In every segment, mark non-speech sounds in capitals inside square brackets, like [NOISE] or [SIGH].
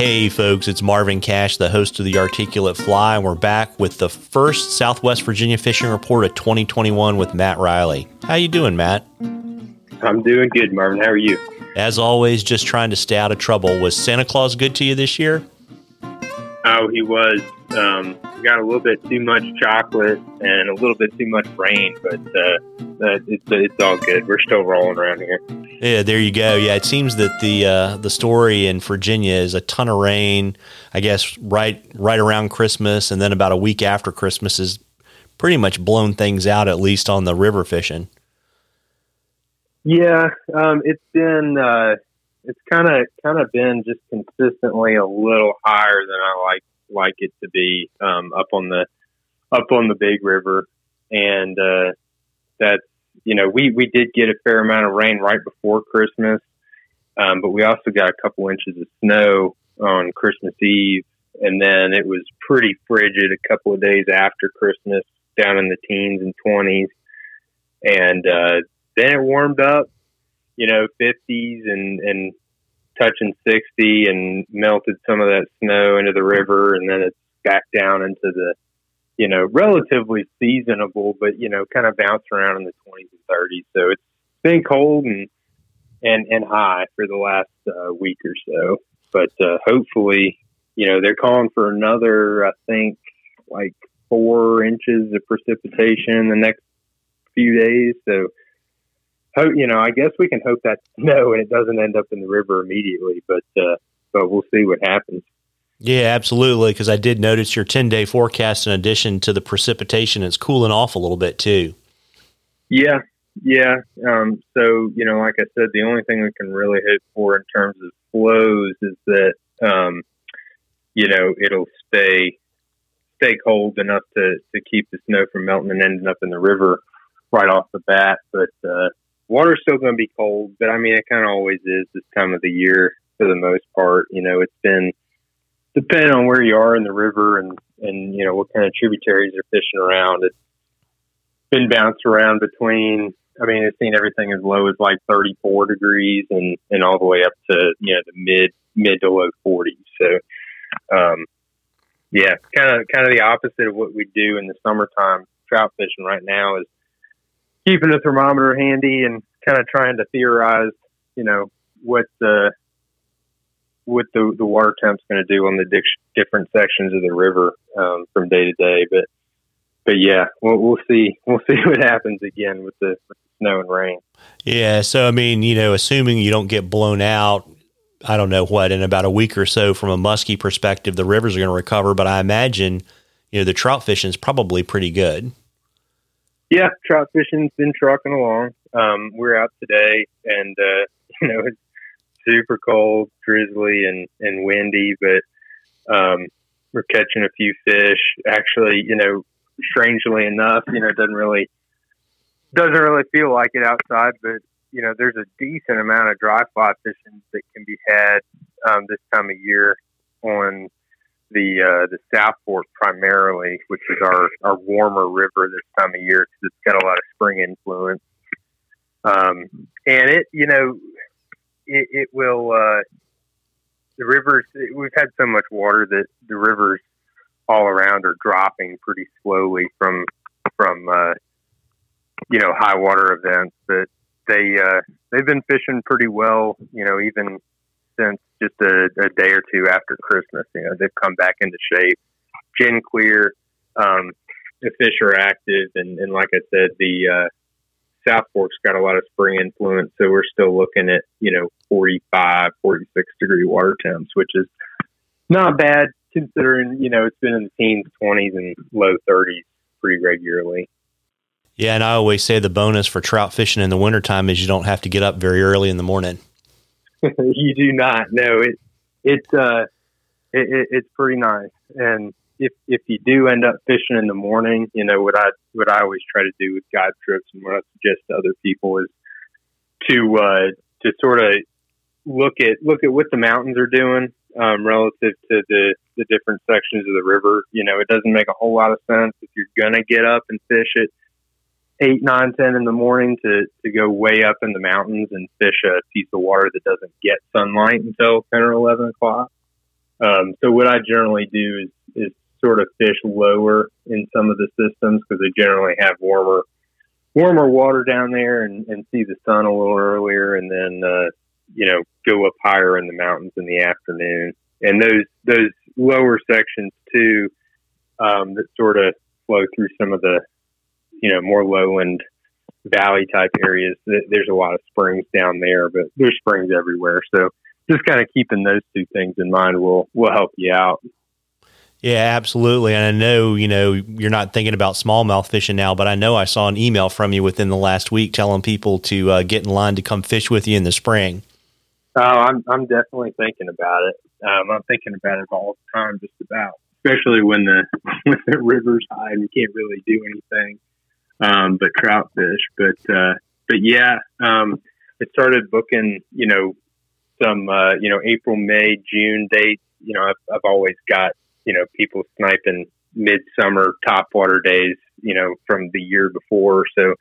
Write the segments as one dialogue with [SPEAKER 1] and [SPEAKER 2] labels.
[SPEAKER 1] Hey, folks, it's Marvin Cash, the host of the Articulate Fly, and we're back with the first Southwest Virginia fishing report of 2021 with Matt Reilly. How you doing, Matt?
[SPEAKER 2] I'm doing good, Marvin. How are you?
[SPEAKER 1] As always, just trying to stay out of trouble. Was Santa Claus good to you this year?
[SPEAKER 2] Oh, he was. Um, got a little bit too much chocolate and a little bit too much rain, but uh, it's it's all good. We're still rolling around here.
[SPEAKER 1] Yeah, there you go. Yeah, it seems that the uh, the story in Virginia is a ton of rain. I guess right right around Christmas, and then about a week after Christmas is pretty much blown things out. At least on the river fishing.
[SPEAKER 2] Yeah, um, it's been uh, it's kind of kind of been just consistently a little higher than I like like it to be um, up on the up on the big river, and uh, that's you know we we did get a fair amount of rain right before Christmas, um, but we also got a couple inches of snow on Christmas Eve, and then it was pretty frigid a couple of days after Christmas, down in the teens and twenties, and uh, then it warmed up, you know, fifties and and touching 60 and melted some of that snow into the river and then it's back down into the you know relatively seasonable but you know kind of bounce around in the 20s and 30s so it's been cold and and and high for the last uh, week or so. But uh, hopefully you know they're calling for another i think like four inches of precipitation in the next few days. So hope you know I guess we can hope that [LAUGHS] no and it doesn't end up in the river immediately, but uh, but we'll see what happens.
[SPEAKER 1] Yeah, absolutely. Because I did notice your ten day forecast. In addition to the precipitation, it's cooling off a little bit too.
[SPEAKER 2] Yeah, yeah. Um, so you know, like I said, the only thing we can really hope for in terms of flows is that um, you know it'll stay stay cold enough to to keep the snow from melting and ending up in the river right off the bat. But uh, water's still going to be cold, but I mean, it kind of always is this time of the year for the most part. You know, it's been depending on where you are in the river and and you know what kind of tributaries you're fishing around. It's been bounced around between. I mean, it's seen everything as low as like 34 degrees and and all the way up to you know the mid mid to low 40s. So, um, yeah, kind of kind of the opposite of what we do in the summertime trout fishing right now is keeping a thermometer handy and kind of trying to theorize, you know, what the what the the water temp's going to do on the di- different sections of the river um, from day to day. But but yeah, we'll, we'll see. [LAUGHS] We'll see what happens again with the, with the snow and rain.
[SPEAKER 1] Yeah. So I mean, you know, assuming you don't get blown out, I don't know what in about a week or so from a muskie perspective, the rivers are going to recover. But I imagine, you know, the trout fishing is probably pretty good.
[SPEAKER 2] Yeah, trout fishing's been trucking along. Um, we're out today, and uh, [LAUGHS] you know it's super cold, drizzly, and and windy, but um, we're catching a few fish. Actually, you know, strangely enough, you know, it doesn't really doesn't really feel like it outside, but you know, there's a decent amount of dry fly fishing that can be had um, this time of year on the uh, the South Fork primarily, which is our our warmer river this time of year because it's got a lot of spring influence. Um, and it, you know, it, it will. Uh, the rivers. We've had so much water that the rivers all around are dropping pretty slowly from from uh, you know high water events, but they uh, they've been fishing pretty well. You know, even since just a, a, day or two after Christmas. You know, they've come back into shape. Gin clear. Um, the fish are active, and, and like I said, the uh, South Fork's got a lot of spring influence, so we're still looking at you know 45, 46 degree water temps, which is not bad considering you know it's been in the teens, 20s, and low 30s pretty regularly.
[SPEAKER 1] Yeah, and I always say the bonus for trout fishing in the wintertime is you don't have to get up very early in the morning. [LAUGHS]
[SPEAKER 2] you do not. No, it it's uh it, it, it's pretty nice. And if if you do end up fishing in the morning, you know what I what I always try to do with guide trips and what I suggest to other people is to uh to sort of look at look at what the mountains are doing um, relative to the the different sections of the river. You know, it doesn't make a whole lot of sense if you're gonna get up and fish it eight, nine, ten in the morning to to go way up in the mountains and fish a piece of water that doesn't get sunlight until ten or eleven o'clock. Um, so what I generally do is, is sort of fish lower in some of the systems because they generally have warmer warmer water down there and, and see the sun a little earlier, and then uh, you know go up higher in the mountains in the afternoon. And those those lower sections too um, that sort of flow through some of the you know more lowland valley type areas. There's a lot of springs down there, but there's springs everywhere. So just kind of keeping those two things in mind will will help you out.
[SPEAKER 1] Yeah, absolutely. And I know, you know, you're not thinking about smallmouth fishing now, but I know I saw an email from you within the last week telling people to uh, get in line to come fish with you in the spring.
[SPEAKER 2] Oh, I'm I'm definitely thinking about it. Um, I'm thinking about it all the time, just about, especially when the [LAUGHS] when the river's high and you can't really do anything um, but trout fish. But uh, but yeah, um, I started booking, you know, some uh, you know April, May, June dates. You know, I've, I've always got you know people sniping midsummer topwater days. You know, from the year before. So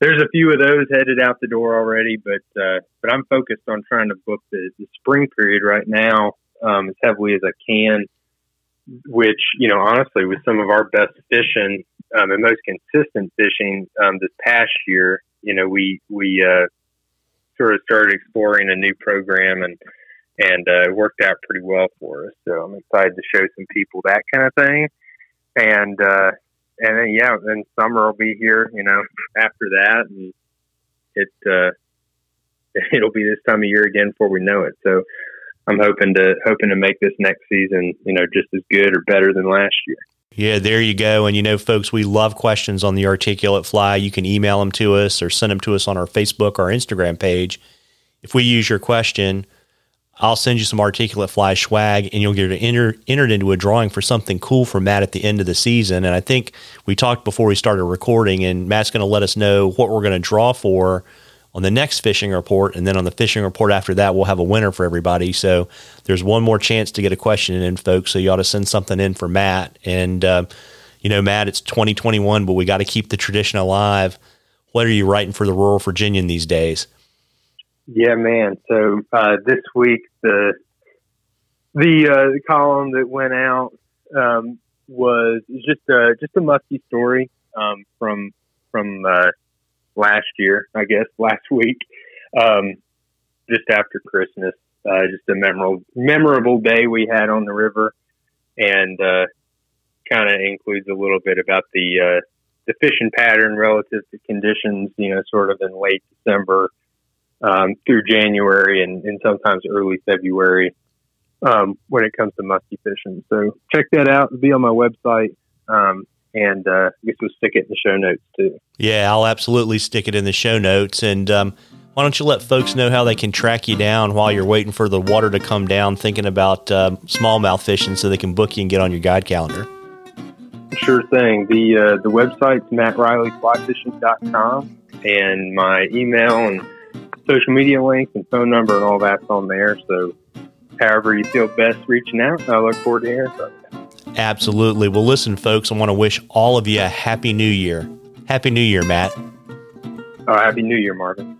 [SPEAKER 2] there's a few of those headed out the door already. But uh, but I'm focused on trying to book the, the spring period right now um, as heavily as I can. Which you know, honestly, with some of our best fishing um, and most consistent fishing um, this past year, you know, we we uh, sort of started exploring a new program and and uh, it worked out pretty well for us. So I'm excited to show some people that kind of thing. And uh, and then yeah, then summer will be here, you know, after that, and it uh, [LAUGHS] it'll be this time of year again before we know it. So I'm hoping to hoping to make this next season, you know, just as good or better than last year.
[SPEAKER 1] Yeah, there you go. And you know, folks, we love questions on the articulate fly. You can email them to us or send them to us on our Facebook or Instagram page. If we use your question, I'll send you some articulate fly swag and you'll get enter, entered into a drawing for something cool for Matt at the end of the season. And I think we talked before we started recording, and Matt's going to let us know what we're going to draw for on the next fishing report. And then on the fishing report after that, we'll have a winner for everybody. So there's one more chance to get a question in, folks. So you ought to send something in for Matt. And, uh, you know, Matt, it's 2021, but we got to keep the tradition alive. What are you writing for the Rural Virginian these days?
[SPEAKER 2] Yeah, man. So uh, this week, the the, uh, column that went out um, was just a, just a musky story um, from from uh, last year, I guess, [LAUGHS] last week, um, just after Christmas. Uh, just a memorable, memorable day we had on the river, and uh, kind of includes a little bit about the uh, the fishing pattern relative to conditions. You know, sort of in late December um, through January and, and sometimes early February um, when it comes to musky fishing. So check that out. It'll be on my website. Um, and uh, I guess we'll stick it in the show notes too.
[SPEAKER 1] Yeah, I'll absolutely stick it in the show notes. And um, why don't you let folks know how they can track you down while you're waiting for the water to come down, thinking about uh, smallmouth fishing, so they can book you and get on your guide calendar?
[SPEAKER 2] Sure thing. The uh, the website's mattreillyflyfishing.com, and my email and social media links and phone number and all that's on there. So, however you feel best reaching out, I look forward to hearing from you.
[SPEAKER 1] Absolutely. Well, listen, folks, I want to wish all of you a happy new year. Happy New Year, Matt.
[SPEAKER 2] Oh, happy New Year, Marvin.